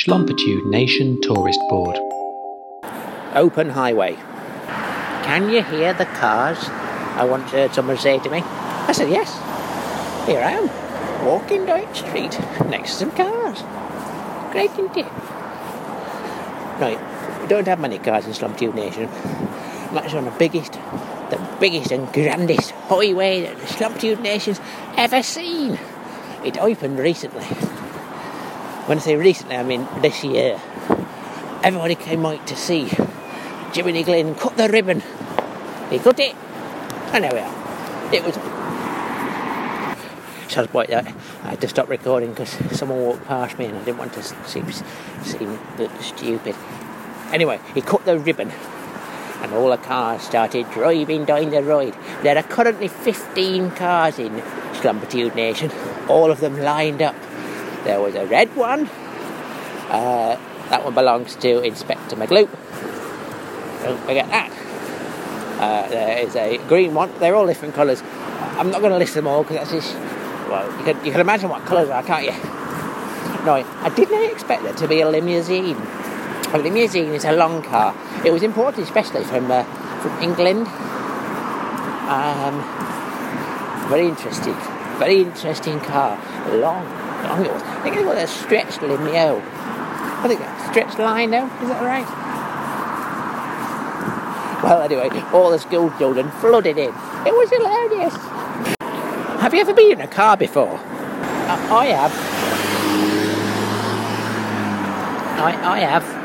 Schlompitude Nation Tourist Board. Open highway. Can you hear the cars? I once heard uh, someone say to me. I said, yes. Here I am, walking down the street next to some cars. Great, it? Right, we don't have many cars in Schlompitude Nation. Much on the biggest, the biggest and grandest highway that the Nation's ever seen. It opened recently. When I say recently, I mean this year. Everybody came out to see Jiminy Glynn cut the ribbon. He cut it, and there we are. It was. So I was like that. I had to stop recording because someone walked past me and I didn't want to seem, seem stupid. Anyway, he cut the ribbon and all the cars started driving down the road. There are currently 15 cars in Schlompitude Nation, all of them lined up. There was a red one, uh, that one belongs to Inspector McLoop. Don't forget that. Uh, there is a green one, they're all different colours. I'm not going to list them all because that's just, well, you can, you can imagine what colours are, can't you? No, I didn't expect there to be a limousine. A limousine is a long car. It was imported especially from uh, from England. Um, very interesting, very interesting car. Long, long it was. I think it was a stretched limo. I think a stretched line now. Is that right? Well, anyway, all the school children flooded in. It was hilarious. Have you ever been in a car before? I, I have. I, I have.